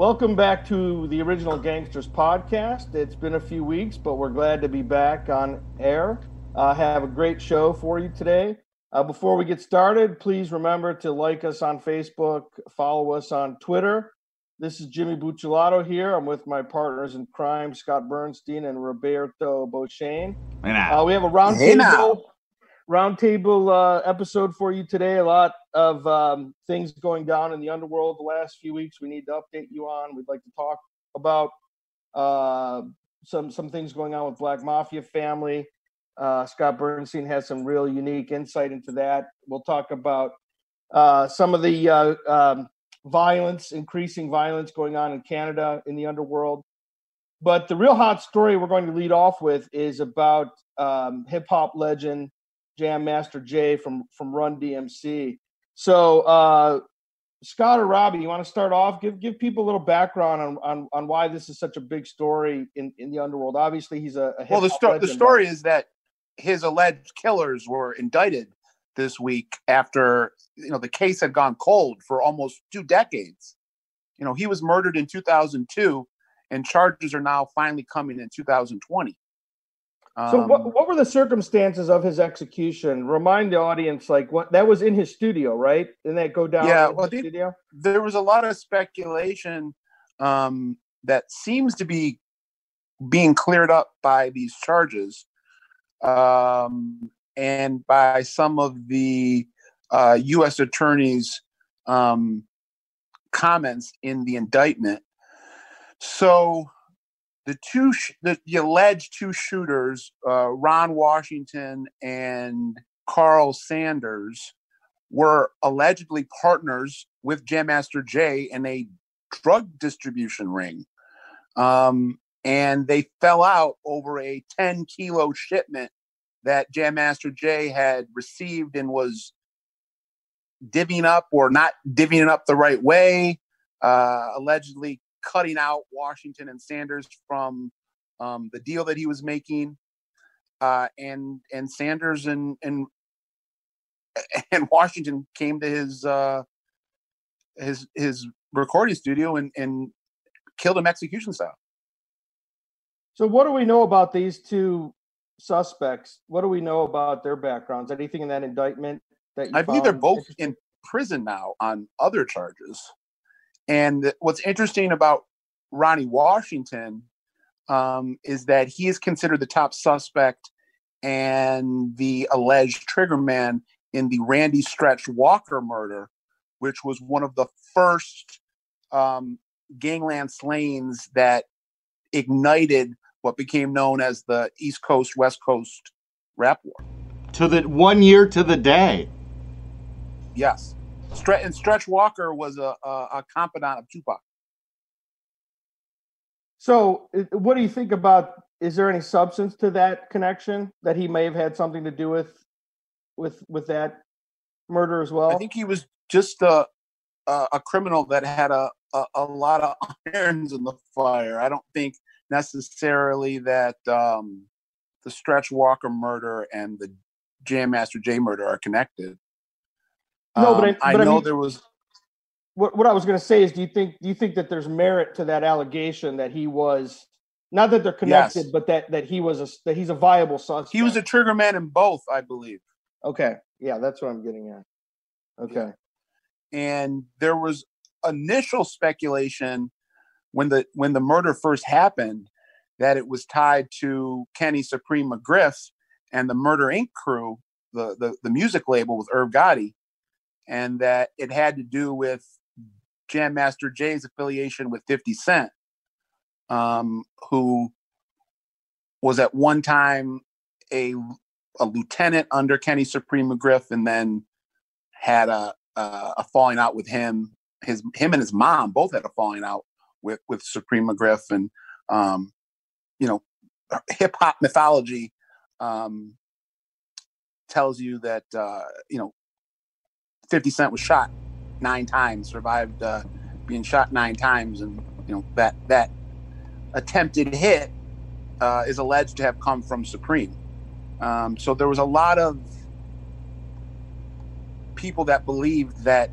Welcome back to the Original Gangsters podcast. It's been a few weeks, but we're glad to be back on air. I uh, have a great show for you today. Uh, before we get started, please remember to like us on Facebook, follow us on Twitter. This is Jimmy Bucciolato here. I'm with my partners in crime, Scott Burnstein and Roberto Beauchesne. Uh, we have a roundtable hey roundtable uh, episode for you today. A lot of um, things going down in the underworld the last few weeks. We need to update you on. We'd like to talk about uh, some some things going on with Black Mafia family. Uh, Scott Burnstein has some real unique insight into that. We'll talk about uh, some of the uh, um, violence, increasing violence going on in Canada in the underworld. But the real hot story we're going to lead off with is about um, hip hop legend Jam Master Jay from from Run DMC. So uh, Scott or Robbie, you want to start off? Give give people a little background on on, on why this is such a big story in, in the underworld. Obviously, he's a, a well. The, sto- the story is that his alleged killers were indicted this week after you know the case had gone cold for almost two decades. You know, he was murdered in 2002, and charges are now finally coming in 2020. Um, so what, what were the circumstances of his execution? Remind the audience, like what that was in his studio, right? Didn't that go down? Yeah, well, studio? there was a lot of speculation um, that seems to be being cleared up by these charges um, and by some of the uh, U.S. attorneys' um, comments in the indictment. So the two sh- the, the, alleged two shooters, uh, Ron Washington and Carl Sanders, were allegedly partners with Jam Master Jay in a drug distribution ring. Um, and they fell out over a 10 kilo shipment that Jam Master Jay had received and was divvying up or not divvying up the right way, uh, allegedly cutting out Washington and Sanders from um, the deal that he was making, uh, and and Sanders and and and Washington came to his uh, his his recording studio and and killed him execution style. So, what do we know about these two suspects? What do we know about their backgrounds? Anything in that indictment that I believe they're both in prison now on other charges. And what's interesting about Ronnie Washington um, is that he is considered the top suspect and the alleged triggerman in the Randy Stretch Walker murder, which was one of the first um, gangland slayings that ignited what became known as the East Coast West Coast rap war. To the one year to the day. Yes. Stretch and Stretch Walker was a, a, a confidant of Tupac. So, what do you think about? Is there any substance to that connection that he may have had something to do with, with with that murder as well? I think he was just a a, a criminal that had a, a, a lot of irons in the fire. I don't think necessarily that um, the Stretch Walker murder and the Jam Master Jay murder are connected. No, but I, um, I but know I mean, there was. What what I was going to say is, do you think do you think that there's merit to that allegation that he was not that they're connected, yes. but that that he was a that he's a viable suspect. He was a trigger man in both, I believe. Okay, yeah, that's what I'm getting at. Okay, yeah. and there was initial speculation when the when the murder first happened that it was tied to Kenny Supreme McGriff and the Murder Inc. crew, the the, the music label with Irv Gotti and that it had to do with Jam Master Jay's affiliation with 50 Cent, um, who was at one time a, a lieutenant under Kenny Supreme McGriff and then had a, a, a falling out with him. His him and his mom both had a falling out with with Supreme McGriff, and um, you know, hip hop mythology um, tells you that uh, you know 50 Cent was shot nine times, survived uh, being shot nine times, and you know that that attempted hit uh, is alleged to have come from Supreme. Um, so there was a lot of people that believed that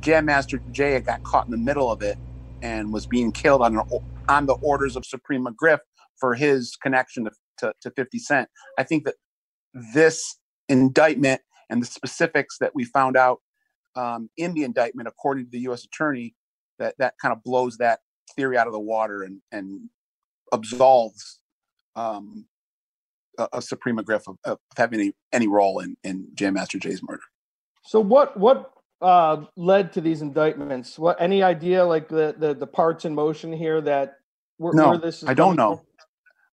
Jam Master Jay got caught in the middle of it and was being killed on on the orders of Supreme McGriff for his connection to, to, to 50 Cent. I think that this indictment and the specifics that we found out um, in the indictment, according to the U.S. attorney, that that kind of blows that theory out of the water and and absolves um, a, a Supreme McGriff of, of having any, any role in in Jam Master Jay's murder. So what what uh, led to these indictments? What any idea like the the, the parts in motion here that where, no, where this is I don't know. from?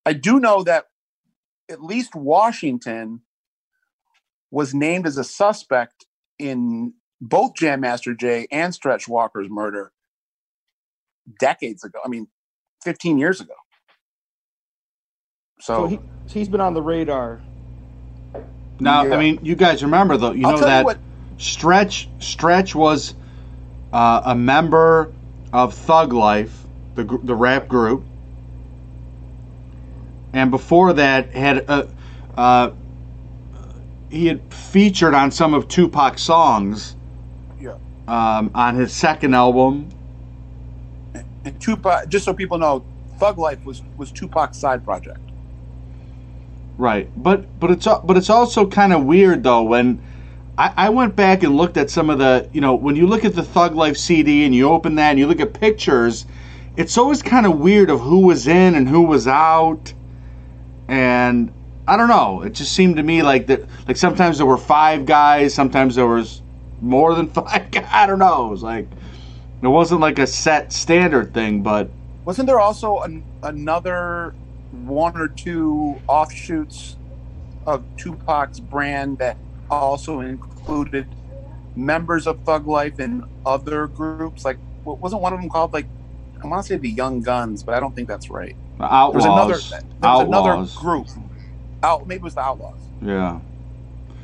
I do know that at least Washington was named as a suspect in both Jam Master Jay and Stretch Walker's murder decades ago. I mean, 15 years ago. So, So he he's been on the radar. Now, Yeah. I mean, you guys remember though, you I'll know that you what. Stretch Stretch was uh, a member of Thug Life, the the rap group, and before that had uh, uh, he had featured on some of Tupac's songs Yeah. Um, on his second album. And Tupac, just so people know, Thug Life was was Tupac's side project. Right, but but it's but it's also kind of weird though when I, I went back and looked at some of the you know when you look at the Thug Life CD and you open that and you look at pictures, it's always kind of weird of who was in and who was out, and I don't know. It just seemed to me like that like sometimes there were five guys, sometimes there was more than five. I don't know. It was like it wasn't like a set standard thing, but Wasn't there also an, another one or two offshoots of Tupac's brand that also included members of Thug Life and other groups? Like, wasn't one of them called like I want to say the Young Guns, but I don't think that's right. the There was another. Outlawz, There was another Outlawz, group. Out, maybe it was the Outlawz. yeah.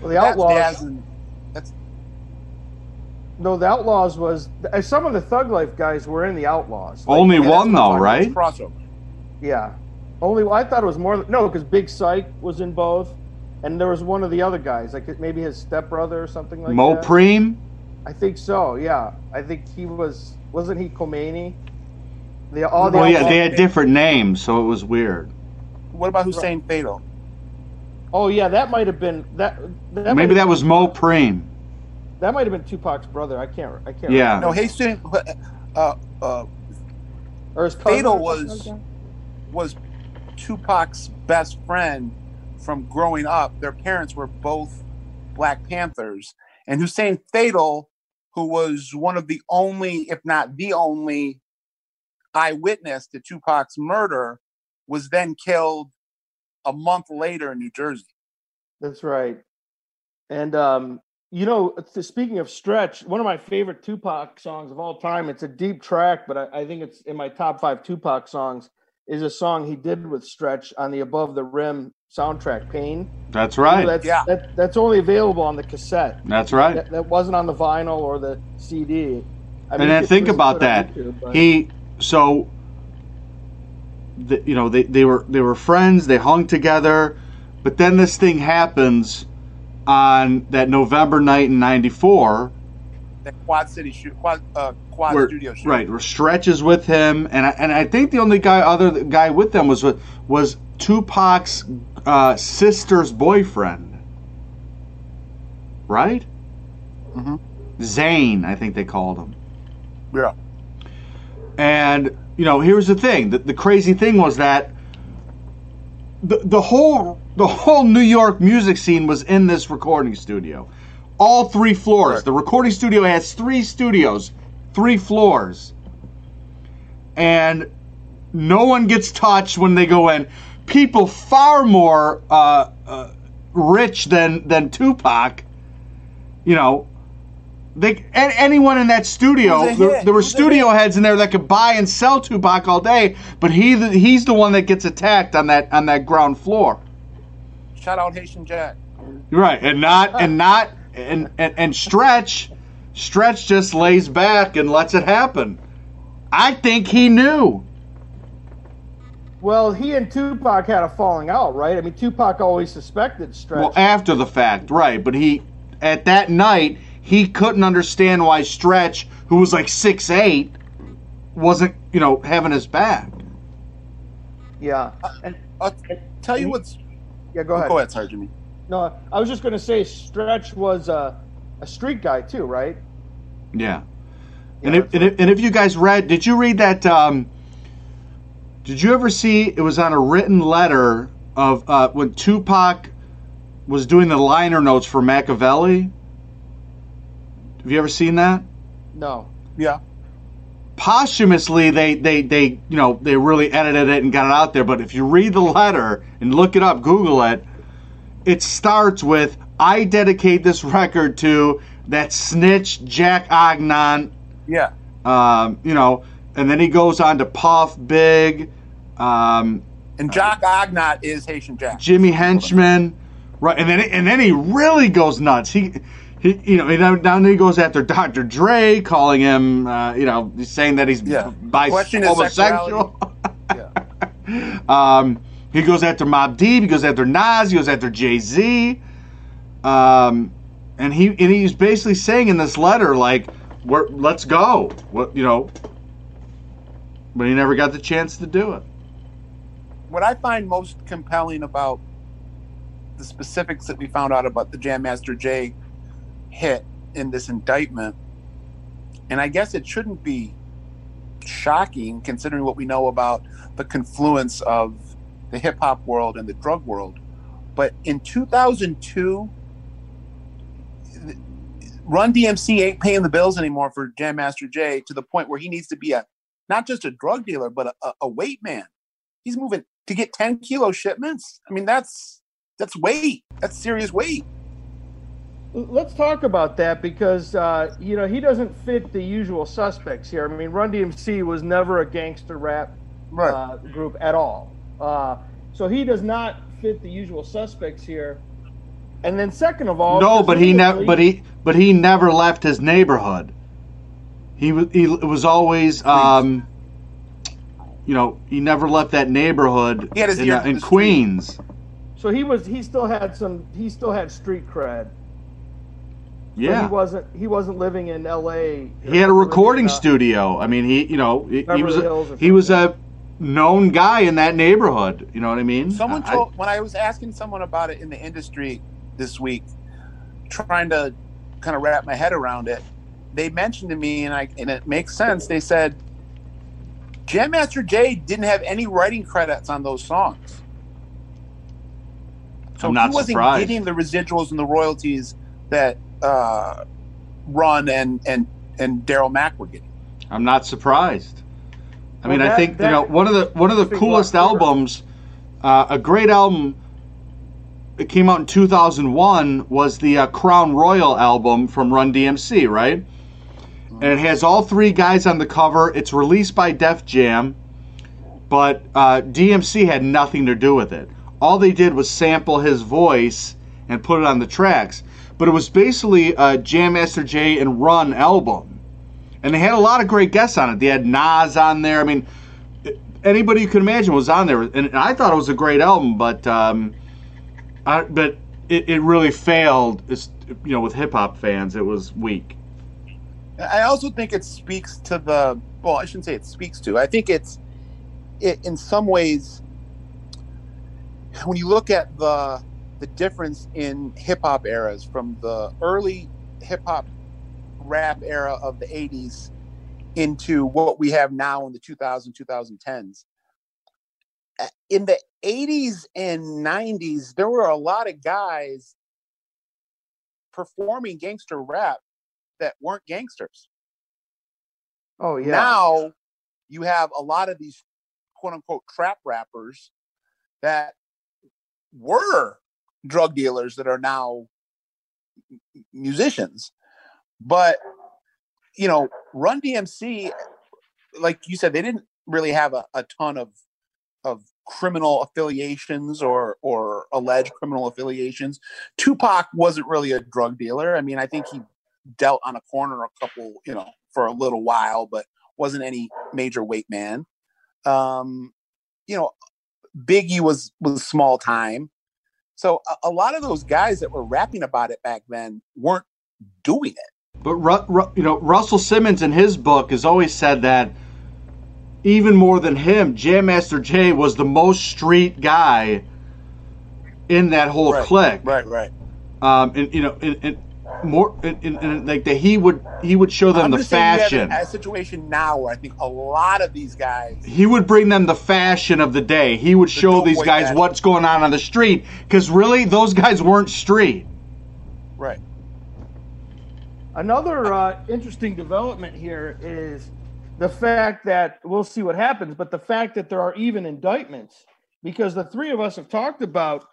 Well, the outlaws. Daz that's No, the Outlawz was uh, some of the Thug Life guys were in the Outlawz. Like, Only yeah, one though, right? Crossover. yeah, only I thought it was more. No, because Big Syke was in both, and there was one of the other guys, like maybe his stepbrother or something like Mo that. Mopreme. I think so. Yeah, I think he was. Wasn't he Komani? The all the Well, yeah, they had different names, so it was weird. What about Hussein Fatal? Oh yeah, that might have been that. that Maybe that was Mopreme. That might have been Tupac's brother. I can't. I can't. Yeah. remember. No, Hussein. Uh, uh, or his cousin Fatal was- was Tupac's best friend from growing up. Their parents were both Black Panthers. And Hussein Fatal, who was one of the only, if not the only, eyewitness to Tupac's murder, was then killed a month later in New Jersey. That's right. And um, you know, speaking of stretch, one of my favorite Tupac songs of all time. It's a deep track, but I, I think it's in my top five Tupac songs. Is a song he did with Stretch on the Above the Rim soundtrack, Pain. That's You know, right. that's Yeah. that, that's only available on the cassette. That's right. That, that wasn't on the vinyl or the CD. I mean, And then think about that. YouTube, but- He so the, you know they, they were they were friends. They hung together, but then this thing happens on that November night in '94. That Quad City shoot, Quad, uh, Quad where, Studio shoot. right, where Stretch is with him, and I, and I think the only guy other guy with them was was Tupac's uh, sister's boyfriend, right? Mhm. Zane, I think they called him. Yeah. And you know, here's the thing: the, the crazy thing was that the the whole the whole New York music scene was in this recording studio. All three floors. Right. The recording studio has three studios, three floors, and no one gets touched when they go in. People far more uh, uh, rich than than Tupac, you know, they anyone in that studio, there, there were studio heads in there that could buy and sell Tupac all day, but he he's the one that gets attacked on that on that ground floor. Shout out Haitian Jack. Right, and not and not and and, and stretch stretch just lays back and lets it happen. I think he knew. well, he and Tupac had a falling out, right? I mean, Tupac always suspected Stretch. Well, after the fact, right? But he at that night he couldn't understand why Stretch, who was like six eight, wasn't, you know, having his back. Yeah. And I'll tell you what's. Yeah, go ahead. Go ahead, Sergeant. No, I was just going to say Stretch was a, a street guy too, right? Yeah. Yeah, and, if, and, if, and if you guys read, did you read that? Um, did you ever see it was on a written letter of uh, when Tupac was doing the liner notes for Makaveli? Have you ever seen that? No. Yeah. Posthumously they, they they you know they really edited it and got it out there but if you read the letter and look it up google it it starts with i dedicate this record to that snitch Jacques Agnant Yeah. um, you know and then he goes on to puff big um, And Jacques Agnant is Haitian Jack. jimmy henchman right and then and then he really goes nuts he he, you know, and down he goes after Dr. Dre, calling him, uh, you know, saying that he's Yeah. bi- Question his homosexual. Yeah. Um, he goes after Mobb Deep. He goes after Nas. He goes after Jay Z. Um, and he and he's basically saying in this letter like, We're, "Let's go." What you know, but he never got the chance to do it. What I find most compelling about the specifics that we found out about the Jam Master Jay hit in this indictment, and I guess it shouldn't be shocking considering what we know about the confluence of the hip hop world and the drug world. But in 2002, Run DMC ain't paying the bills anymore for Jam Master Jay to the point where he needs to be a not just a drug dealer, but a, a, a weight man. He's moving to get 10 kilo shipments. I mean, that's that's weight. That's serious weight. Let's talk about that because uh, you know he doesn't fit the usual suspects here. I mean, Run DMC was never a gangster rap Right. uh, group at all, uh, so he does not fit the usual suspects here. And then, second of all, no, but he never. But he. But he never left his neighborhood. He was. He was always. Um, you know, he never left that neighborhood He had his in, uh, in. Queens. So he was. He still had some. He still had street cred. But Yeah. he wasn't. He wasn't living in L.A. he had a recording Uh, studio. I mean, he, you know, he, he was a, he was a known guy in that neighborhood. You know what I mean? Someone I- told when I was asking someone about it in the industry this week, trying to kind of wrap my head around it. They mentioned to me, and I and it makes sense. They said Jam Master Jay didn't have any writing credits on those songs, so I'm not he wasn't surprised. getting the residuals and the royalties that uh, Run and and and Daryl Mack were getting. I'm not surprised. I Well, mean, I think that- you know one of the one of the coolest albums, uh, a great album. It came out in 2001. Was the uh, Crown Royal album from Run DMC, right? And it has all three guys on the cover. It's released by Def Jam, but uh, DMC had nothing to do with it. All they did was sample his voice and put it on the tracks. But it was basically a Jam Master Jay and Run album and they had a lot of great guests on it. They had Nas on there. I mean, anybody you can imagine was on there, and I thought it was a great album. But um, I, but it, it really failed. It's, you know, with hip hop fans, it was weak. I also think it speaks to the well, I shouldn't say it speaks to. I think it's it in some ways when you look at the the difference in hip hop eras from the early hip hop rap era of the 80s into what we have now in the 2000 2010s. Uh, In the 80s and 90s there were a lot of guys performing gangster rap that weren't gangsters. Oh yeah. Now you have a lot of these quote unquote trap rappers that were drug dealers that are now musicians. But you know, Run DMC, like you said, they didn't really have a, a ton of of criminal affiliations or or alleged criminal affiliations. Tupac wasn't really a drug dealer. I mean, I think he dealt on a corner a couple, you know, for a little while, but wasn't any major weight man. Um, you know, Biggie was was small time. So a, a lot of those guys that were rapping about it back then weren't doing it. But Ru- Ru- you know, Russell Simmons in his book has always said that even more than him, Jam Master Jay was the most street guy in that whole right, clique. Right, right. Um, and you know, and, and more, and, and, like that he would he would show them I'm the just saying we have fashion. a, a situation now where I think a lot of these guys. he would bring them the fashion of the day. He would show dope these guys fashion. what's going on on the street because really those guys weren't street. Right. Another uh, interesting development here is the fact that we'll see what happens, but the fact that there are even indictments, because the three of us have talked about,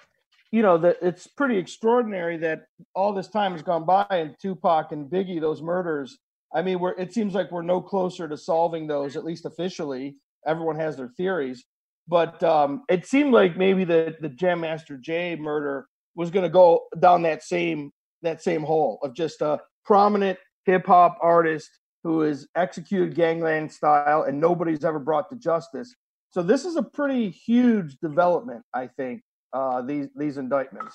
you know, that it's pretty extraordinary that all this time has gone by and Tupac and Biggie, those murders. I mean, we're it seems like we're no closer to solving those, at least officially. Everyone has their theories, but um, it seemed like maybe the the Jam Master Jay murder was going to go down that same that same hole of just a prominent hip hop artist who is executed gangland style and nobody's ever brought to justice. So this is a pretty huge development, I think. Uh, these these indictments.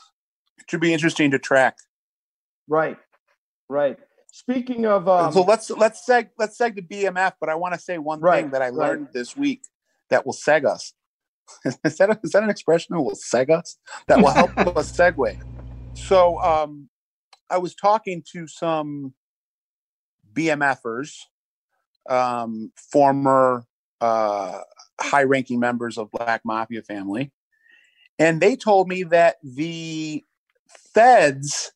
It should be interesting to track. Right, right. Speaking of, um, so let's let's seg let's seg to BMF, but I want to say one Right, thing that I right. learned this week that will seg us. is that a, is that an expression that will seg us? That will help us segue. So um, I was talking to some BMFers, um, former uh, high-ranking members of Black Mafia family, and they told me that the feds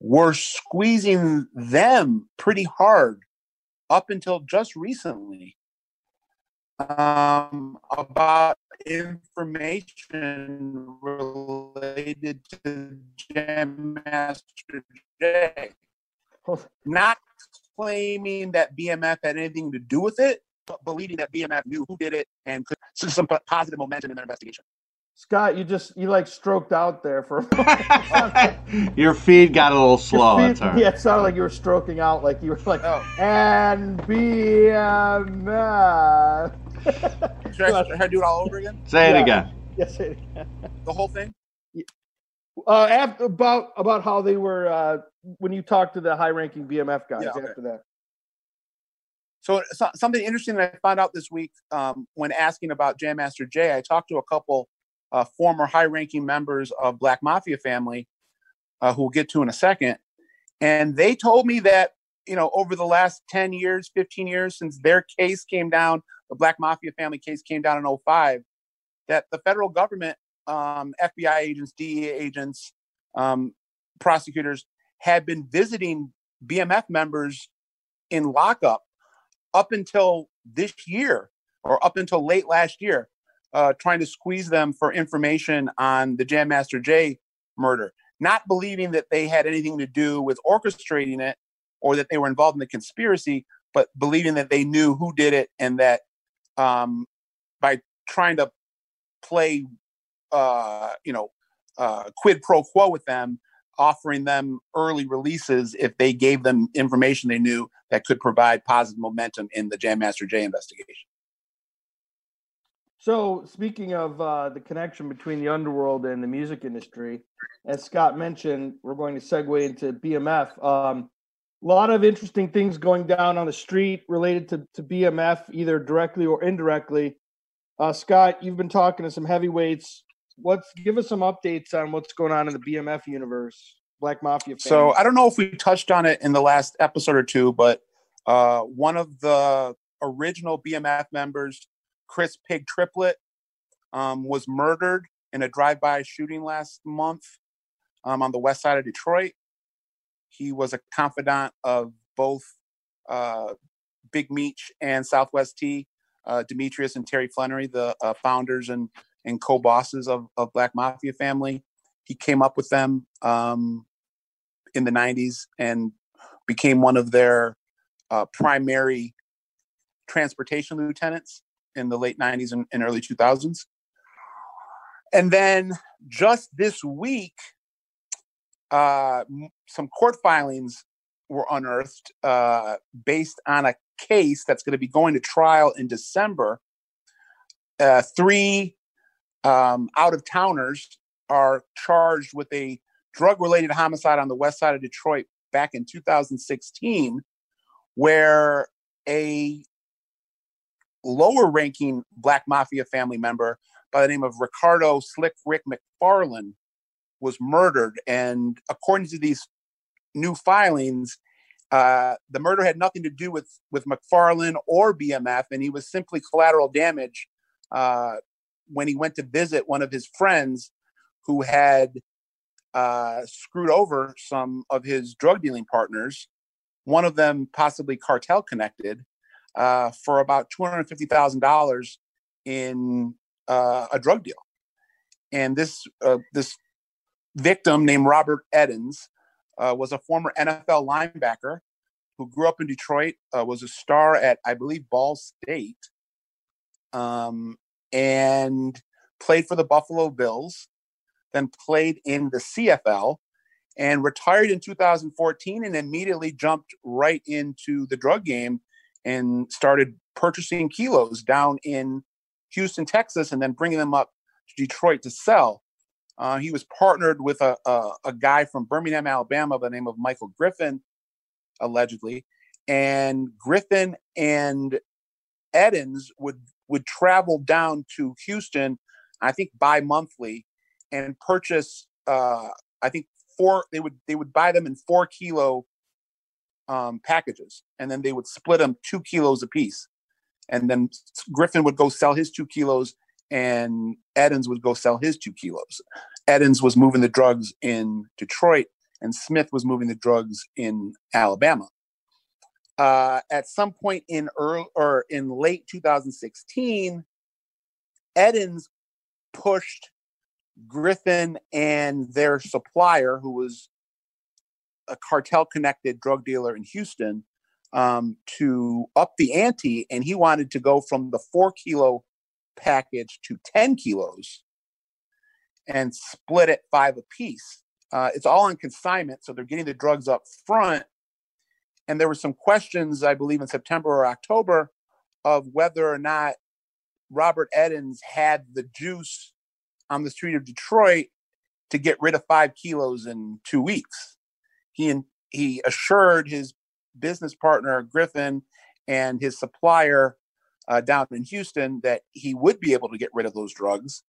were squeezing them pretty hard up until just recently um, about information related to Jam Master Jay. Not claiming that BMF had anything to do with it, but believing that BMF knew who did it and could see some positive momentum in their investigation. Scott, you just you like stroked out there for a moment. Your feed got a little slow. Your That's feet- all right. Yeah, it sounded like you were stroking out, like you were like, Oh. and BMF. Should I, should I do it all over again? Say it Yeah. again. yes, it- The whole thing? uh, after, about about how they were uh, when you talked to the high-ranking BMF guys Yeah, okay. after that. So, so something interesting that I found out this week um, when asking about Jam Master Jay, I talked to a couple uh, former high-ranking members of Black Mafia family, uh, who we'll get to in a second, and they told me that you know over the last ten years, fifteen years since their case came down, the Black Mafia family case came down in 05, that the federal government, um, FBI agents, DEA agents, um, prosecutors had been visiting BMF members in lockup up until this year or up until late last year, uh, trying to squeeze them for information on the Jam Master Jay murder, not believing that they had anything to do with orchestrating it or that they were involved in the conspiracy, but believing that they knew who did it and that um, by trying to play, uh, you know, uh, quid pro quo with them, offering them early releases if they gave them information they knew that could provide positive momentum in the Jam Master Jay investigation. So, speaking of uh, the connection between the underworld and the music industry, as Scott mentioned, we're going to segue into BMF. Um, a lot of interesting things going down on the street related to, to BMF, either directly or indirectly. Uh, Scott, you've been talking to some heavyweights. What's give us some updates on what's going on in the BMF universe, Black Mafia? So. I don't know if we touched on it in the last episode or two, but uh, one of the original BMF members, Chris Pig Triplet, um, was murdered in a drive-by shooting last month um, on the west side of Detroit. He was a confidant of both uh, Big Meech and Southwest T, uh, Demetrius and Terry Flenory, the uh, founders and and co-bosses of, of Black Mafia family. He came up with them um, in the 90s and became one of their uh, primary transportation lieutenants in the late 90s and, and early 2000s. And then just this week, uh, some court filings were unearthed uh, based on a case that's going to be going to trial in December. Uh, three um, out of towners are charged with a drug related homicide on the west side of Detroit back in 2016, where a lower ranking Black Mafia family member by the name of Ricardo Slick Rick McFarland was murdered. And according to these new filings, uh, the murder had nothing to do with, with McFarlane or BMF, and he was simply collateral damage uh, when he went to visit one of his friends who had uh, screwed over some of his drug dealing partners, one of them possibly cartel connected, uh, for about $250,000 in uh, a drug deal. And this, uh, this victim named Robert Eddins uh, was a former NFL linebacker who grew up in Detroit, uh, was a star at, I believe, Ball State, um, and played for the Buffalo Bills, then played in the CFL, and retired in 2014 and immediately jumped right into the drug game and started purchasing kilos down in Houston, Texas, and then bringing them up to Detroit to sell. Uh, he was partnered with a, a, a, guy from Birmingham, Alabama, by the name of Michael Griffin, allegedly. And Griffin and Eddins would would travel down to Houston, I think bi-monthly, and purchase. Uh, I think four. They would they would buy them in four kilo um, packages, and then they would split them two kilos a piece. And then Griffin would go sell his two kilos, and Eddins would go sell his two kilos. Eddins was moving the drugs in Detroit, and Smith was moving the drugs in Alabama. Uh, at some point in early or in late 2016, Eddins pushed Griffin and their supplier, who was a cartel connected drug dealer in Houston, um, to up the ante. And he wanted to go from the four kilo package to 10 kilos and split it five apiece. Uh, it's all on consignment, so they're getting the drugs up front. And there were some questions, I believe, in September or October of whether or not Robert Eddins had the juice on the street of Detroit to get rid of five kilos in two weeks. He he assured his business partner Griffin and his supplier uh, down in Houston that he would be able to get rid of those drugs,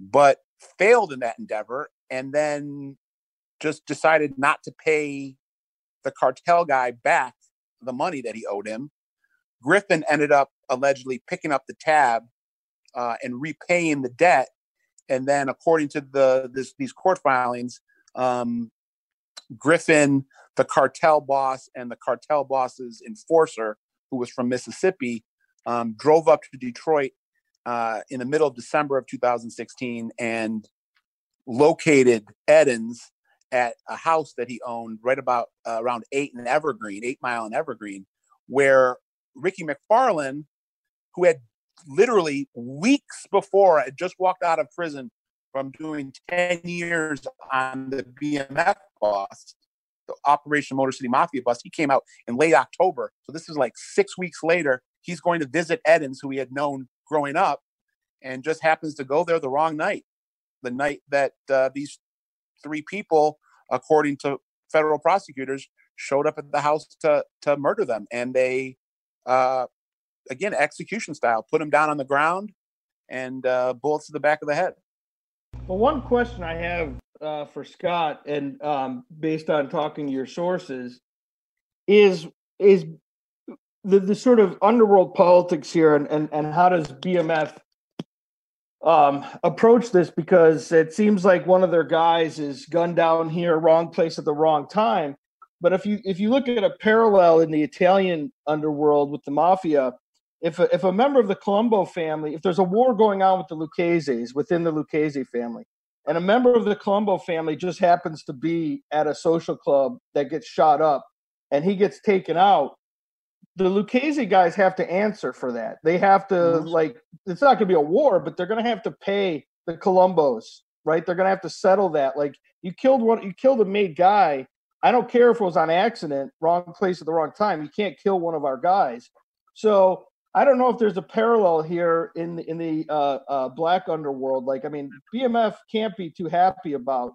but failed in that endeavor and then just decided not to pay the cartel guy back the money that he owed him. Griffin ended up allegedly picking up the tab uh, and repaying the debt. And then, according to the this, these court filings, um, Griffin, the cartel boss, and the cartel boss's enforcer, who was from Mississippi, um, drove up to Detroit uh, in the middle of December of 2016 and located Eddins at a house that he owned right about uh, around eight and Evergreen, eight mile and Evergreen, where Ricky McFarlane, who had literally weeks before had just walked out of prison from doing 10 years on the BMF bus, the Operation Motor City Mafia bus. He came out in late October. So this is like six weeks later he's going to visit Eddins, who he had known growing up, and just happens to go there the wrong night, the night that uh, these three people, according to federal prosecutors, showed up at the house to to murder them, and they, uh, again, execution style, put him down on the ground, and uh, bullets to the back of the head. Well, one question I have uh, for Scott, and um, based on talking to your sources, is is the, the sort of underworld politics here and, and, and how does BMF um, approach this because it seems like one of their guys is gunned down here, wrong place at the wrong time. But if you if you look at a parallel in the Italian underworld with the mafia, if a, if a member of the Colombo family, if there's a war going on with the Lucchese's within the Lucchese family, and a member of the Colombo family just happens to be at a social club that gets shot up, and he gets taken out, the Lucchese guys have to answer for that. They have to mm-hmm. like it's not going to be a war, but they're going to have to pay the Colombos, right? They're going to have to settle that. Like you killed one, you killed a made guy. I don't care if it was on accident, wrong place at the wrong time. You can't kill one of our guys. So I don't know if there's a parallel here in the, in the uh, uh, black underworld. Like, I mean, BMF can't be too happy about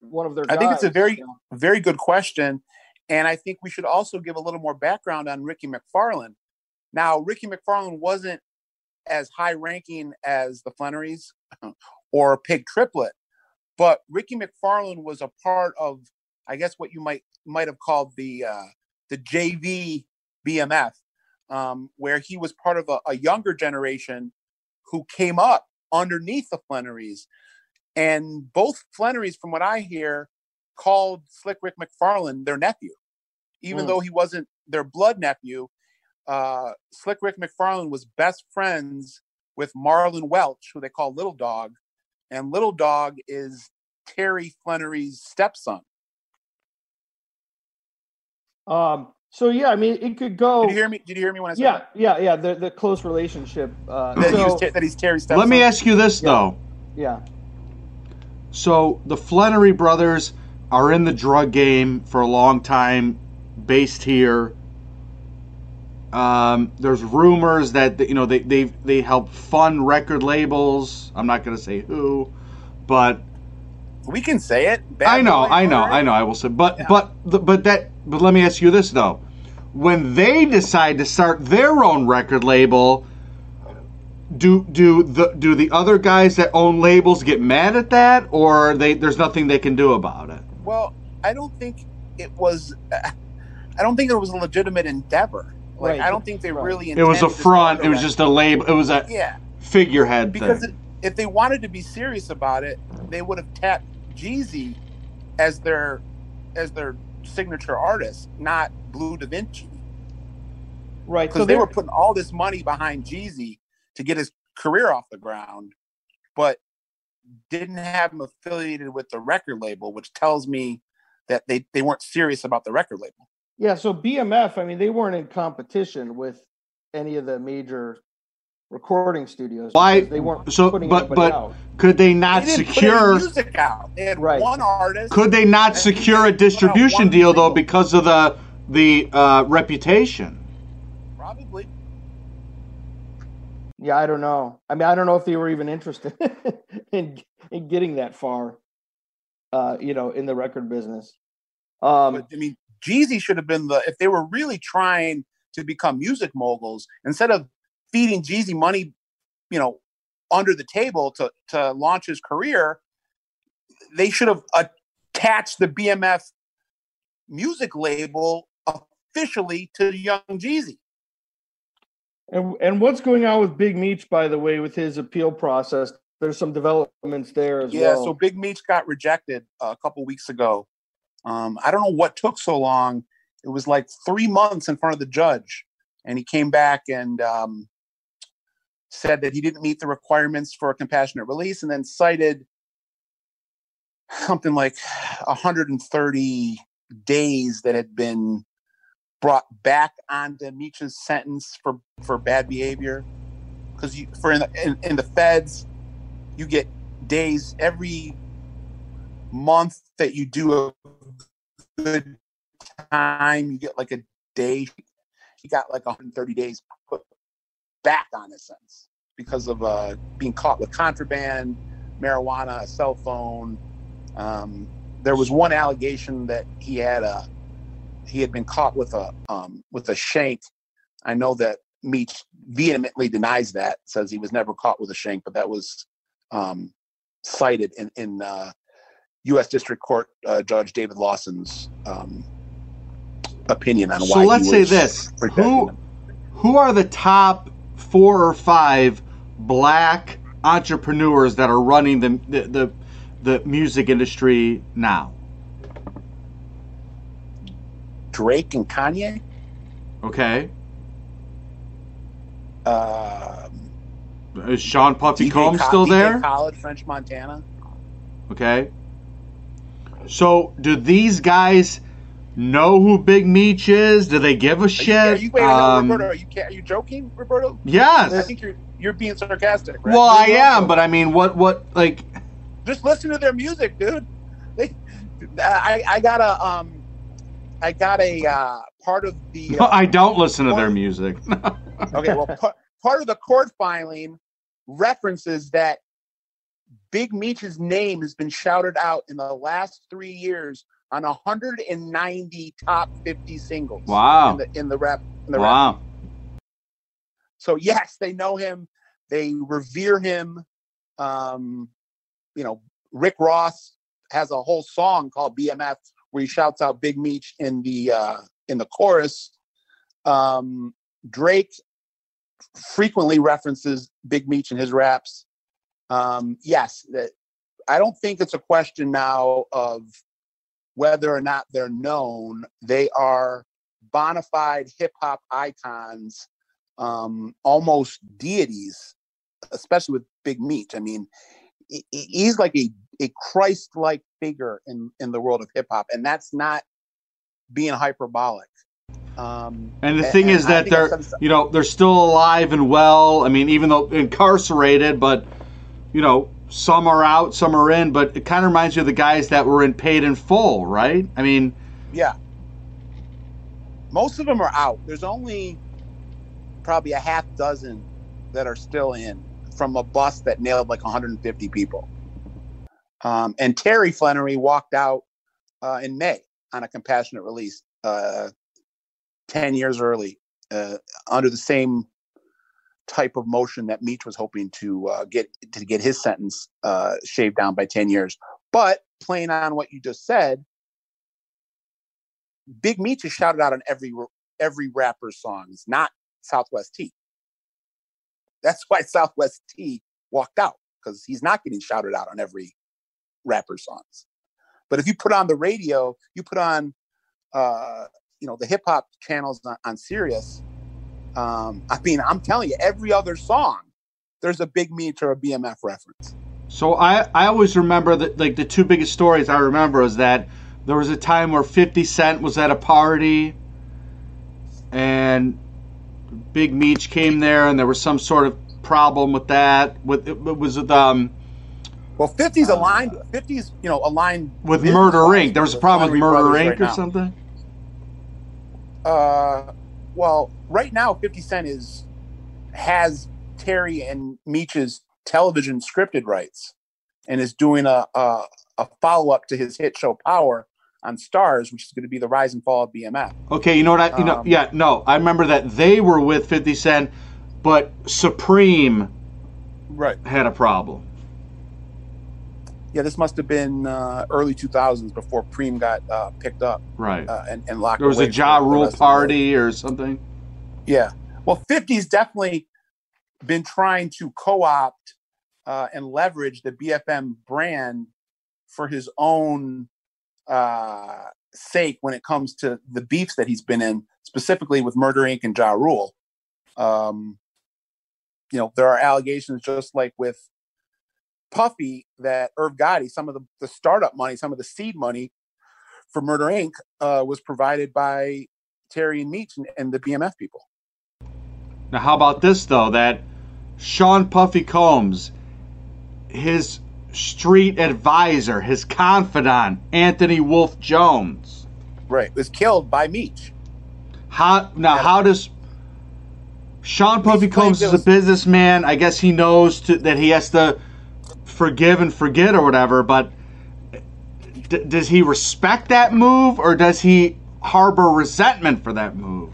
one of their. I think it's a very, you know? very good question, and I think we should also give a little more background on Ricky McFarland. Now, Ricky McFarland wasn't as high ranking as the Flenorys or Pig Triplet, but Ricky McFarland was a part of, I guess, what you might might have called the uh, the JV BMF, um, where he was part of a, a younger generation who came up underneath the Flenorys. And both Flenorys, from what I hear, called Slick Rick McFarland their nephew, even Mm. though he wasn't their blood nephew. Uh, Slick Rick McFarland was best friends with Marlon Welch, who they call Little Dog, and Little Dog is Terry Flenory's stepson. Um, so yeah, I mean, it could go. Did you hear me? Did you hear me when I said Yeah, yeah, yeah. The the close relationship. Uh, that? That, he was that he's Terry's stepson. Let me ask you this Yeah. though. yeah. So the Flenory brothers are in the drug game for a long time, based here. Um, there's rumors that you know they they they help fund record labels. I'm not going to say who, but We can say it. Bad I know, I know. I know. I will say, but Yeah. but the, but that but let me ask you this though: when they decide to start their own record label, do do the do the other guys that own labels get mad at that, or they there's nothing they can do about it? Well, I don't think it was. I don't think it was a legitimate endeavor. Like Right. I don't think they Right. really. It was a front. It was a just a label. It was a yeah. figurehead Because thing. it, if they wanted to be serious about it, they would have tapped Jeezy as their as their signature artist, not Bleu DaVinci, Right. because So they were putting all this money behind Jeezy to get his career off the ground, but didn't have him affiliated with the record label, which tells me that they, they weren't serious about the record label. Yeah, so BMF, I mean, they weren't in competition with any of the major recording studios. Why- They weren't so, putting but- but- out. Could they not They didn't put secure? any music out. They had Right. one artist. Could they not secure a didn't put out distribution one deal though because of the the uh, reputation? Probably. Yeah, I don't know. I mean, I don't know if they were even interested in in getting that far. Uh, you know, in the record business. Um, but I mean, Jeezy should have been the if they were really trying to become music moguls instead of feeding Jeezy money, you know, under the table to to launch his career. They should have attached the BMF music label officially to Young Jeezy. and and what's going on with Big Meech, by the way, with his appeal process? There's some developments there as Yeah, well. Yeah, so Big Meech got rejected a couple weeks ago. Um, I don't know what took so long. It was like three months in front of the judge, and he came back and um, said that he didn't meet the requirements for a compassionate release, and then cited something like 130 days that had been brought back onto Meech's sentence for for bad behavior. Because you for in the, in, in the feds, you get days every month that you do a good time, you get like a day. He got like 130 days put back on his sentence because of uh, being caught with contraband, marijuana, a cell phone. Um, there was one allegation that he had a he had been caught with a um, with a shank. I know that Meech vehemently denies that, says he was never caught with a shank, but that was um, cited in in uh, U.S. District Court uh, Judge David Lawson's um, opinion on So why. he let's say this: who him. who are the top four or five black entrepreneurs that are running the the the, the music industry now? Drake and Kanye. Okay, Um, is Sean Puffy DJ Combs Co- still DJ there? Khaled, French Montana. Okay. So do these guys know who Big Meech is? Do they give a shit? are you, wait, Um, Roberto, are you are you joking, Roberto? Yes. I think you're you're being sarcastic. Right? Well, I am, but I mean, what what like? just listen to their music, dude. They, I, I got a, um, I got a uh, part of the. Uh, I don't listen to their music. okay, well, part, part of the court filing references that Big Meech's name has been shouted out in the last three years on 190 top 50 singles. Wow. In the in the rap. In the rap wow. So yes, they know him. They revere him. Um, you know, Rick Ross has a whole song called BMF where he shouts out Big Meech in the uh, in the chorus. Um, Drake frequently references Big Meech in his raps. Um, yes, that I don't think it's a question now of whether or not they're known. They are bona fide hip hop icons, um, almost deities, especially with Big Meech. I mean, he's like a, a Christ like figure in, in the world of hip hop, and that's not being hyperbolic. Um, and the thing and, is that they're, you know, they're still alive and well. I mean, even though incarcerated, but you know, some are out, some are in. But it kind of reminds you of the guys that were in paid in full, right? I mean, yeah. Most of them are out. There's only probably a half dozen that are still in from a bus that nailed like 150 people. Um, and Terry Flenory walked out uh, in May on a compassionate release, uh, 10 years early, uh, under the same type of motion that Meech was hoping to uh, get to get his sentence uh, shaved down by 10 years. But playing on what you just said, Big Meech is shouted out on every every rapper's songs, not Southwest T. That's why Southwest T walked out because he's not getting shouted out on every rapper songs. But if you put on the radio, you put on, uh, you know, the hip hop channels on, on Sirius. Um, I mean, I'm telling you, every other song, there's a Big Meech or a BMF reference. So I, I always remember that like the two biggest stories I remember is that there was a time where 50 Cent was at a party and Big Meech came there, and there was some sort of problem with that. With it was with um. Well, 50's uh, aligned. 50's you know aligned with Murder Inc. There was a problem with Murder Inc. Right or something. Uh, well, right now 50 Cent is has Terry and Meech's television scripted rights, and is doing a a, a follow up to his hit show Power on Starz, which is going to be the rise and fall of BMF. Okay, you know what? I, you know, um, yeah, no, I remember that they were with 50 Cent, but Supreme right had a problem. Yeah, this must have been uh, early 2000s before Preem got uh, picked up. Right. Uh, and, and locked There was a Ja Rule party or something. Yeah. Well, 50's definitely been trying to co opt uh, and leverage the BFM brand for his own uh, sake when it comes to the beefs that he's been in, specifically with Murder Inc. and Ja Rule. Um, you know, there are allegations just like with Puffy that Irv Gotti, some of the, the startup money, some of the seed money for Murder Inc. Uh, was provided by Terry and Meech and, and the BMF people. Now, how about this though? That Sean Puffy Combs, his street advisor, his confidant, Anthony Wolf Jones. Right, was killed by Meech. How now? How does Sean Puffy Combs is a businessman? I guess he knows to, that he has to forgive and forget or whatever. But d- does he respect that move, or does he harbor resentment for that move?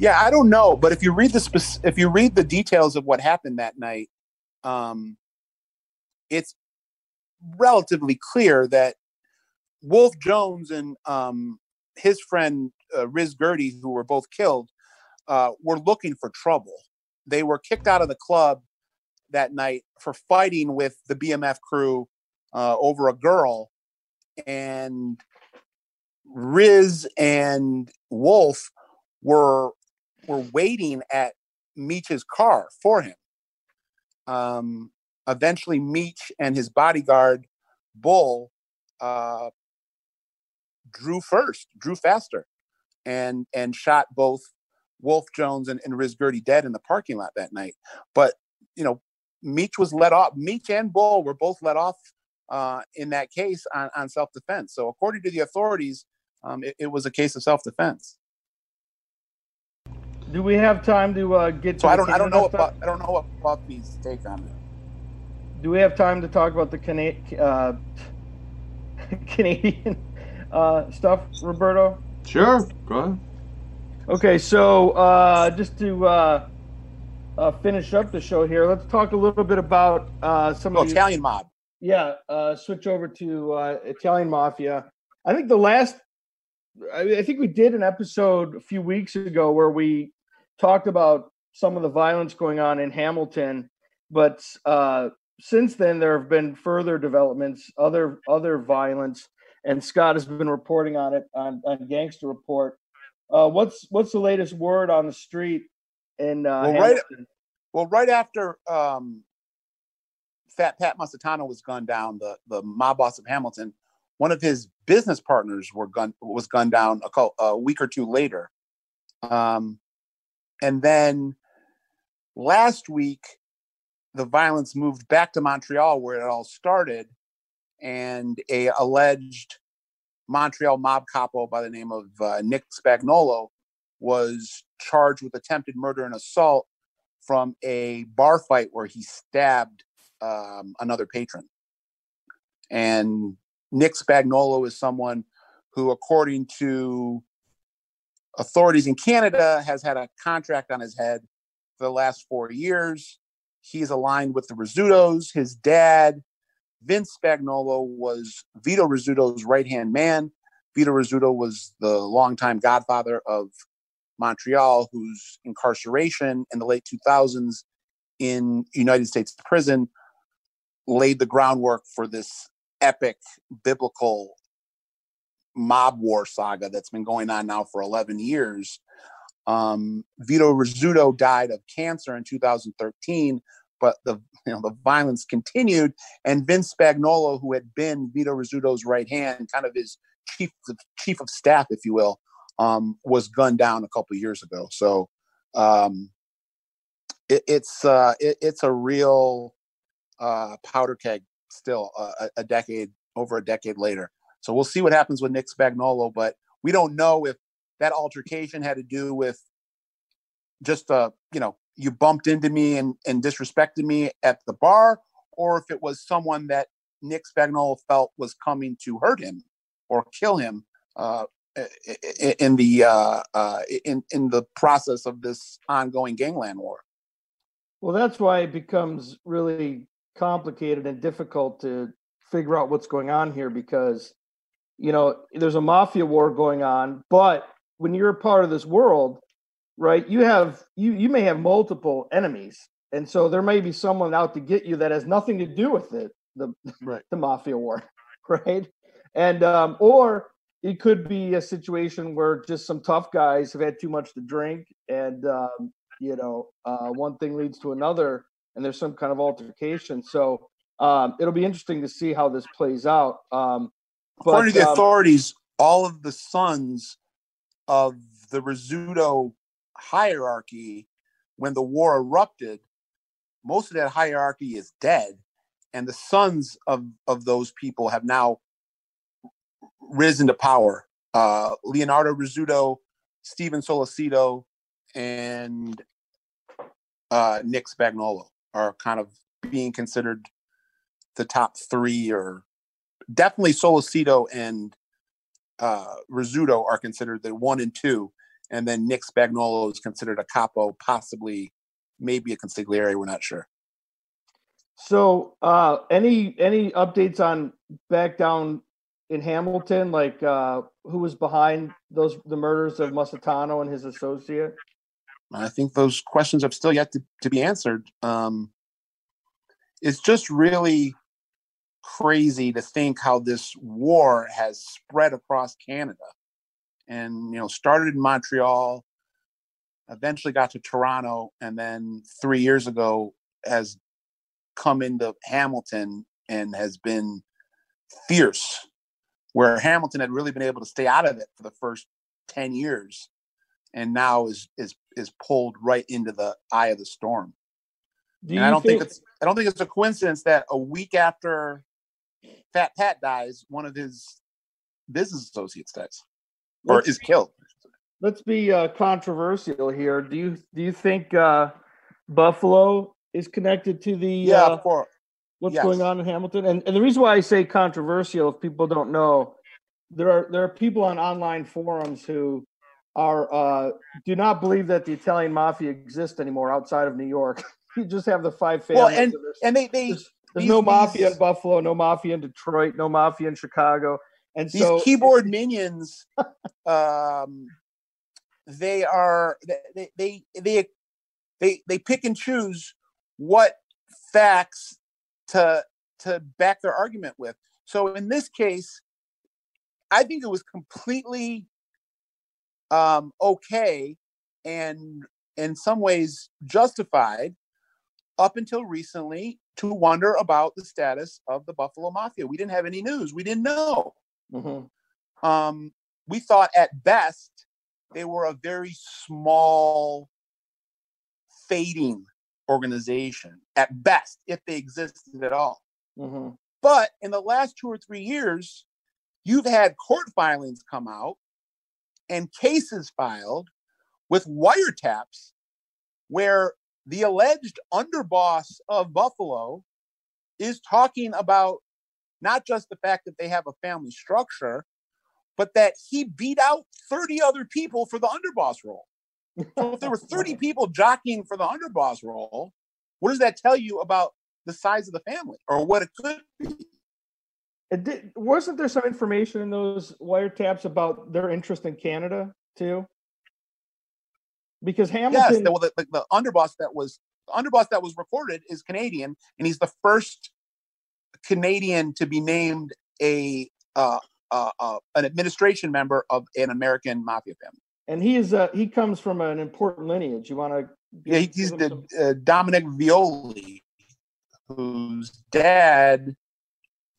Yeah, I don't know. But if you read the if you read the details of what happened that night, um, it's relatively clear that Wolf Jones and um, his friend uh, Riz Gurdy, who were both killed, uh, were looking for trouble. They were kicked out of the club that night for fighting with the BMF crew uh, over a girl, and Riz and Wolf were were waiting at Meech's car for him. Um, eventually Meech and his bodyguard Bull uh, drew first, drew faster, and and shot both Wolf Jones and, and Riz Gurdy dead in the parking lot that night. But you know, Meech was let off. Meech and Bull were both let off uh, in that case on, on self defense. So according to the authorities, um, it, it, was a case of self defense. Do we have time to uh, get? So I don't. I don't know what. I don't know what Puffy's take on it do we have time to talk about the Cana- uh, Canadian uh, stuff, Roberto? Sure, go ahead. Okay, so uh, just to uh, finish up the show here, let's talk a little bit about uh, some Oh, of the Italian mob. Yeah, uh, switch over to uh, Italian Mafia. I think the last, I, I think we did an episode a few weeks ago where we talked about some of the violence going on in Hamilton, but uh, since then there have been further developments, other other violence, and Scott has been reporting on it on, on Gangster Report. Uh, what's what's the latest word on the street in uh, Well, right- Well, right after um, Fat Pat Musitano was gunned down, the the mob boss of Hamilton, one of his business partners were gun was gunned down a, a week or two later. Um, and then last week, the violence moved back to Montreal, where it all started, and a alleged Montreal mob capo by the name of uh, Nick Spagnolo was charged with attempted murder and assault from a bar fight where he stabbed um, another patron. And Nick Spagnolo is someone who, according to authorities in Canada, has had a contract on his head for the last four years. He's aligned with the Rizzutos. His dad, Vince Spagnolo, was Vito Rizzuto's right hand man. Vito Rizzuto was the longtime godfather of Montreal, whose incarceration in the late 2000s in United States prison laid the groundwork for this epic biblical mob war saga that's been going on now for 11 years. Um, Vito Rizzuto died of cancer in 2013, but the you know the violence continued, and Vince Spagnolo, who had been Vito Rizzuto's right hand, kind of his chief chief of staff, if you will, um, was gunned down a couple years ago. So um, it, it's uh, it, it's a real uh, powder keg still uh, a, a decade over a decade later. So we'll see what happens with Nick Spagnolo, but we don't know if that altercation had to do with just uh you know you bumped into me and, and disrespected me at the bar or if it was someone that Nick Spagnolo felt was coming to hurt him or kill him uh, in the uh, uh, in in the process of this ongoing gangland war. Well, that's why it becomes really complicated and difficult to figure out what's going on here because, you know, there's a mafia war going on, but when you're a part of this world, right, you have you you may have multiple enemies. And so there may be someone out to get you that has nothing to do with it, the Right. the mafia war, right? And um, or it could be a situation where just some tough guys have had too much to drink and um, you know uh, one thing leads to another and there's some kind of altercation. So um, it'll be interesting to see how this plays out um, According to the um, authorities, all of the sons of the Rizzuto hierarchy, when the war erupted, most of that hierarchy is dead, and the sons of of those people have now risen to power. Uh, Leonardo Rizzuto, Steven Sollecito, and uh, Nick Spagnolo are kind of being considered the top three, or definitely Sollecito and uh, Rizzuto are considered the one and two, and then Nick Spagnolo is considered a capo, possibly maybe a consigliere. We're not sure. so uh, any any updates on back down in hamilton like uh, who was behind those the murders of musitano and his associate I think those questions have still yet to, to be answered. Um, it's just really crazy to think how this war has spread across Canada and, you know, started in Montreal, eventually got to Toronto, and then three years ago has come into Hamilton and has been fierce, where Hamilton had really been able to stay out of it for the first 10 years and now is is is pulled right into the eye of the storm. do And I don't think, it's I don't think it's a coincidence that a week after Fat Pat dies, one of his business associates dies or is killed. let's be uh, controversial here. Do you do you think uh, Buffalo is connected to the Yeah, uh, of course. What's yes. going on in Hamilton? And and the reason why I say controversial, if people don't know, there are there are people on online forums who are uh, do not believe that the Italian mafia exists anymore outside of New York. you just have the five families. Well, and and they they there's, there's these- no mafia these- in Buffalo, no mafia in Detroit, no mafia in Chicago, and these so keyboard minions um they are they they they they they pick and choose what facts to to back their argument with. So in this case i think it was completely um okay and in some ways justified up until recently to wonder about the status of the buffalo mafia. We didn't have any news. We didn't know. Mhm. um, we thought at best they were a very small, fading organization at best, if they existed at all. Mhm. But in the last two or three years, you've had court filings come out and cases filed with wiretaps where the alleged underboss of Buffalo is talking about not just the fact that they have a family structure, but that he beat out 30 other people for the underboss role. So if there were 30 people jockeying for the underboss role, what does that tell you about the size of the family or what it could be? It did, wasn't there some information in those wiretaps about their interest in Canada too? Because Yes, Hamilton, the, well, the, the, the underboss that was the underboss that was recorded is Canadian, and he's the first Canadian to be named a uh, uh, uh, an administration member of an American mafia family. And he is uh, he comes from an important lineage. You want to? Yeah, he's the uh, Dominic Violi, whose dad,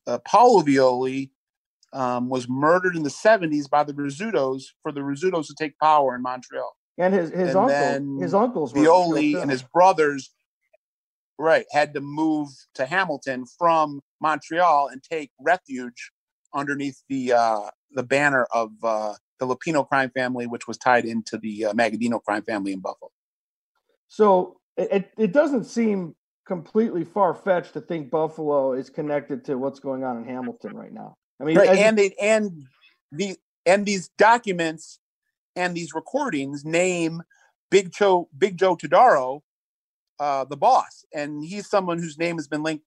uh, Paolo Violi, um, was murdered in the 70s by the Rizzutos for the Rizzutos to take power in Montreal. and his his and uncle, his uncles Violi and his brothers, right, had to move to Hamilton from Montreal and take refuge underneath the uh, the banner of uh, the Luppino crime family, which was tied into the uh, Magaddino crime family in Buffalo. So it, it, it doesn't seem completely far fetched to think Buffalo is connected to what's going on in Hamilton right now. I mean, right and they and the and these documents and these recordings name big joe big joe todaro uh the boss and he's someone whose name has been linked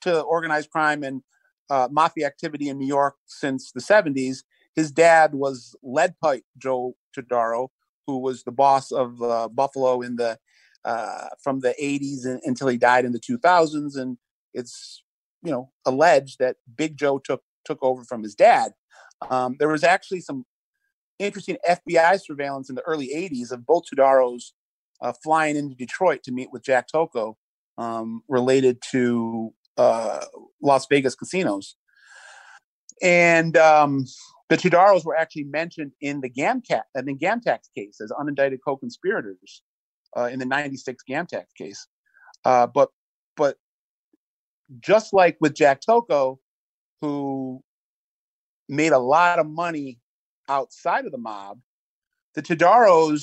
to organized crime and uh, mafia activity in new york since the 70s his dad was lead pipe joe todaro who was the boss of uh, buffalo in the uh, from the 80s and, until he died in the 2000s and it's you know alleged that big joe took took over from his dad. Um, there was actually some interesting FBI surveillance in the early 80s of both Todaros uh, flying into Detroit to meet with Jack Tocco um, related to uh, Las Vegas casinos. And um, the Todaros were actually mentioned in the Gamcat, in the Gamtax case as unindicted co-conspirators uh, in the 96 Gamtax case. Uh, but, but just like with Jack Tocco, who made a lot of money outside of the mob. The Todaros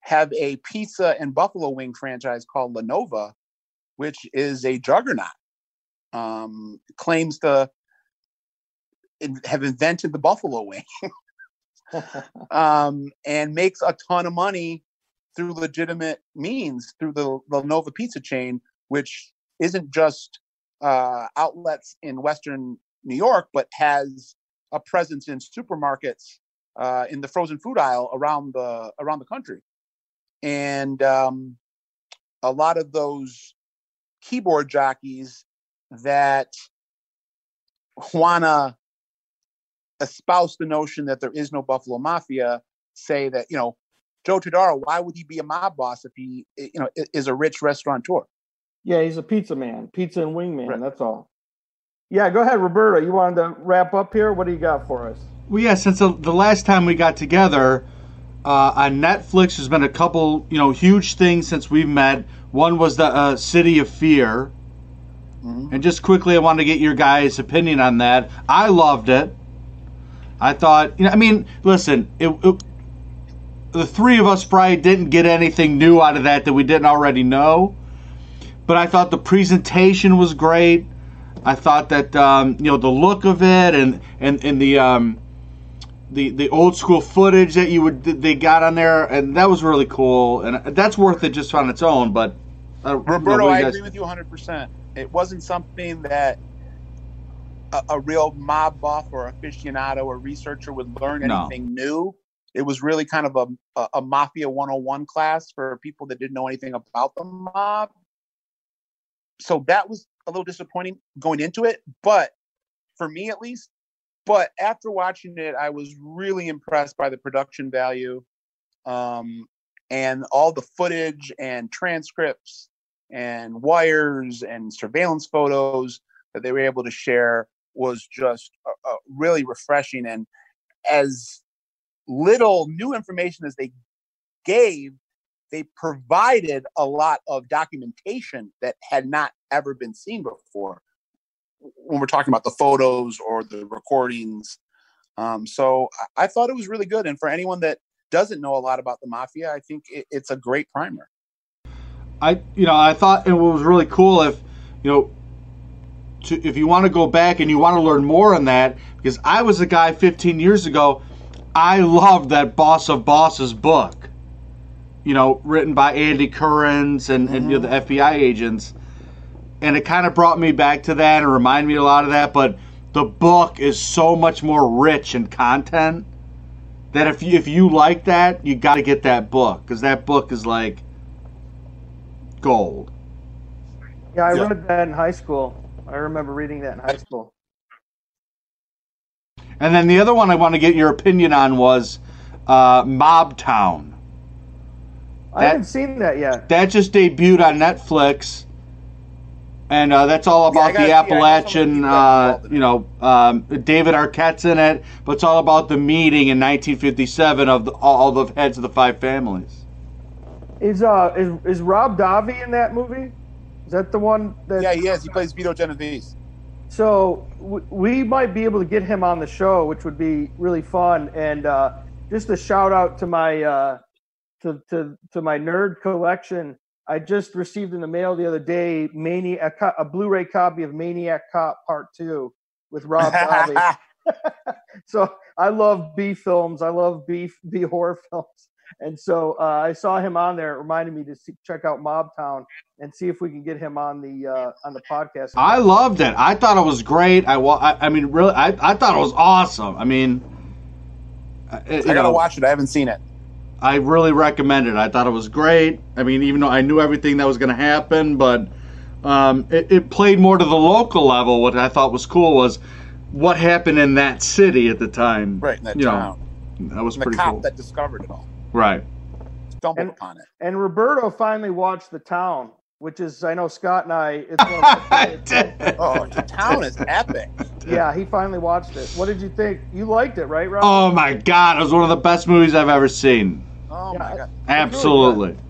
have a pizza and buffalo wing franchise called La Nova, which is a juggernaut. Um, claims to have invented the buffalo wing. Um, and makes a ton of money through legitimate means through the La Nova pizza chain, which isn't just uh, outlets in Western New York, but has a presence in supermarkets uh, in the frozen food aisle around the around the country, and um, a lot of those keyboard jockeys that wanna espouse the notion that there is no Buffalo Mafia say that you know Joe Todaro, why would he be a mob boss if he you know is a rich restaurateur? yeah, he's a pizza man, pizza and wing man. Right. That's all. Yeah, go ahead, Roberto. You wanted to wrap up here? What do you got for us? Well, yeah, since the, the last time we got together uh, on Netflix, there's been a couple, you know, huge things since we've met. One was the uh, City of Fear, Mhm. and just quickly, I wanted to get your guys' opinion on that. I loved it. I thought, you know, I mean, listen, it, it, the three of us probably didn't get anything new out of that that we didn't already know, but I thought the presentation was great. I thought that um, you know the look of it and and and the um, the the old school footage that you would they got on there, and that was really cool, and that's worth it just on its own. But uh, Roberto, I guys... agree with you 100. percent It wasn't something that a, a, real mob buff or aficionado or researcher would learn anything no. new. It was really kind of a, a, a mafia 101 class for people that didn't know anything about the mob. So that was a little disappointing going into it, but for me at least, but after watching it, I was really impressed by the production value um, and all the footage and transcripts and wires and surveillance photos that they were able to share was just uh, uh, really refreshing. And as little new information as they gave, they provided a lot of documentation that had not ever been seen before when we're talking about the photos or the recordings. Um, so I, thought it was really good. And for anyone that doesn't know a lot about the mafia, I think it, it's a great primer. I, you know, I thought it was really cool if, you know, to, if you want to go back and you want to learn more on that, because I was a guy 15 years ago, I loved that Boss of Bosses book, you know, written by Andy Kurins and, mm-hmm. and you know, the mm-hmm. FBI agents and it kind of brought me back to that and reminded me a lot of that. But the book is so much more rich in content that if you if you like that, you got to get that book because that book is like gold. Yeah, I read that in high school. I remember reading that in high school. And then the other one I want to get your opinion on was uh, Mob Town. I haven't seen that yet. That just debuted on Netflix and uh, that's all about yeah, the Apalachin. Uh, you know, um, David Arquette's in it, but it's all about the meeting in 1957 of the, all the heads of the five families. Is uh is is Rob Davi in that movie? Is that the one that? Yeah, he is. He plays Vito Genovese. So w- we might be able to get him on the show, which would be really fun. And uh, just a shout out to my uh, to to to my nerd collection I just received in the mail the other day Maniac, a, a Blu-ray copy of Maniac Cop Part Two with Rob Zombie. so I love B films. I love B B horror films, and so uh, I saw him on there. It reminded me to see, check out Mob Town and see if we can get him on the uh, on the podcast. I loved it. I thought it was great. I I, I mean, really, I, I thought it was awesome. I mean, uh, I gotta know, watch it. I haven't seen it. I really recommend it. I thought it was great. I mean, even though I knew everything that was going to happen, but um, it, it, played more to the local level. What I thought was cool was what happened in that city at the time. Right, in that you town. Know, that was and pretty the cop cool. that discovered it all. Right. Stumbled and, upon it. And Roberto finally watched The Town, which is I know Scott and I. It's one of oh, The Town is epic. Yeah, he finally watched it. What did you think? You liked it, right, Rob? Oh my God! It was one of the best movies I've ever seen. Oh yeah, my god! Absolutely. Really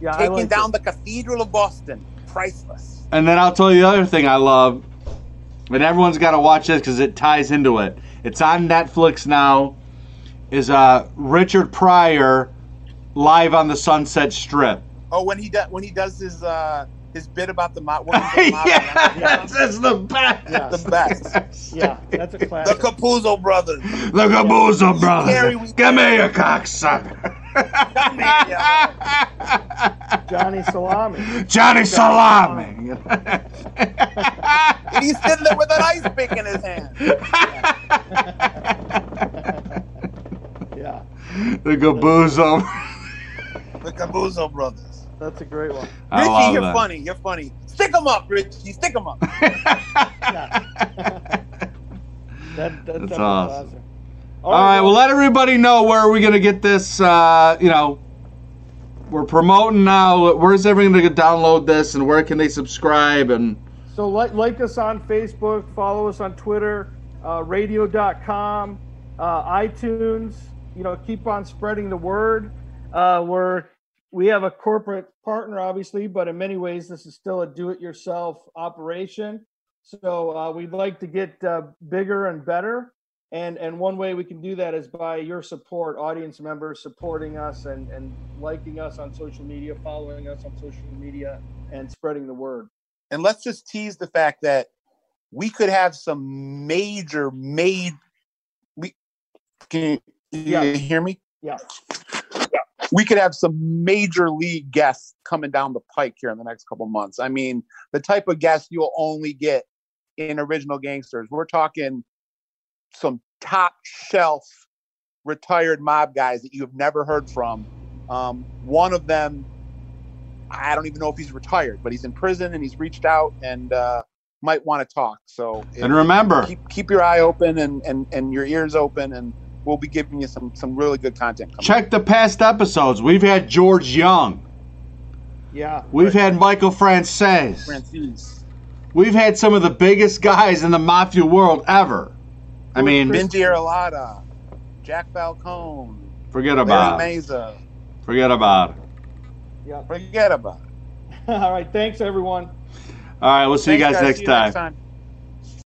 yeah, taking down it. the Cathedral of Boston, priceless. And then I'll tell you the other thing I love, and everyone's got to watch this because it ties into it. It's on Netflix now. Is uh Richard Pryor live on the Sunset Strip? Oh, when he does when he does his uh his bit about the mob. yeah, that's the best. Yeah. The best. yeah, that's a classic. The Capuzzo brothers. The Capuzzo brothers. Give me a cocksucker. Johnny Salami. Johnny Salami. and he's sitting there with an ice pick in his hand. Yeah. The Capuzzo. the Capuzzo brothers. That's a great one. Richie, you're that. funny. You're funny. Stick them up, Richie. Stick them up. that, that, that's awesome. All, All right, right, well, let everybody know where we're going to get this. Uh, you know, we're promoting now. Where's everyone going to download this, and where can they subscribe? And so, like, like us on Facebook, follow us on Twitter, uh, radio.com, uh, iTunes. You know, keep on spreading the word. Uh, we're we have a corporate partner, obviously, but in many ways, this is still a do-it-yourself operation. So uh, we'd like to get uh, bigger and better, and and one way we can do that is by your support, audience members supporting us and and liking us on social media, following us on social media, and spreading the word. And let's just tease the fact that we could have some major, made we Can you, you Yeah. hear me? Yeah. We could have some major league guests coming down the pike here in the next couple months. I mean, the type of guests you'll only get in original gangsters. We're talking some top shelf retired mob guys that you have never heard from. Um, one of them, I don't even know if he's retired, but he's in prison and he's reached out and uh, might want to talk. So And remember, keep keep your eye open and and and your ears open, and we'll be giving you some some really good content. Coming. check the past episodes. We've had George Young. Yeah. We've had Michael Franzese. Franzese, We've had some of the biggest guys in the mafia world ever. I mean, Benji Arlada, Jack Falcone, forget Larry about it. Mazza. Forget about it. Yeah. Forget about it. All right. Thanks, everyone. All right, we'll see you Thanks, guys, next See you time. next time.